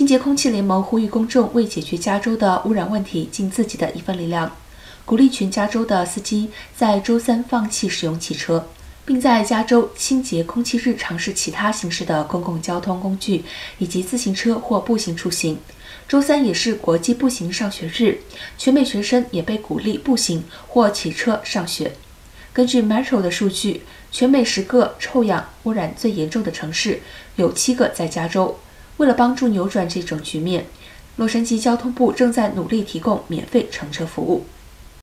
清洁空气联盟呼吁公众为解决加州的污染问题尽自己的一份力量，鼓励全加州的司机在周三放弃使用汽车，并在加州清洁空气日尝试其他形式的公共交通工具以及自行车或步行出行。周三也是国际步行上学日，全美学生也被鼓励步行或骑车上学。根据 Metro 的数据，全美十个臭氧污染最严重的城市有七个在加州。为了帮助扭转这种局面，洛杉矶交通部正在努力提供免费乘车服务。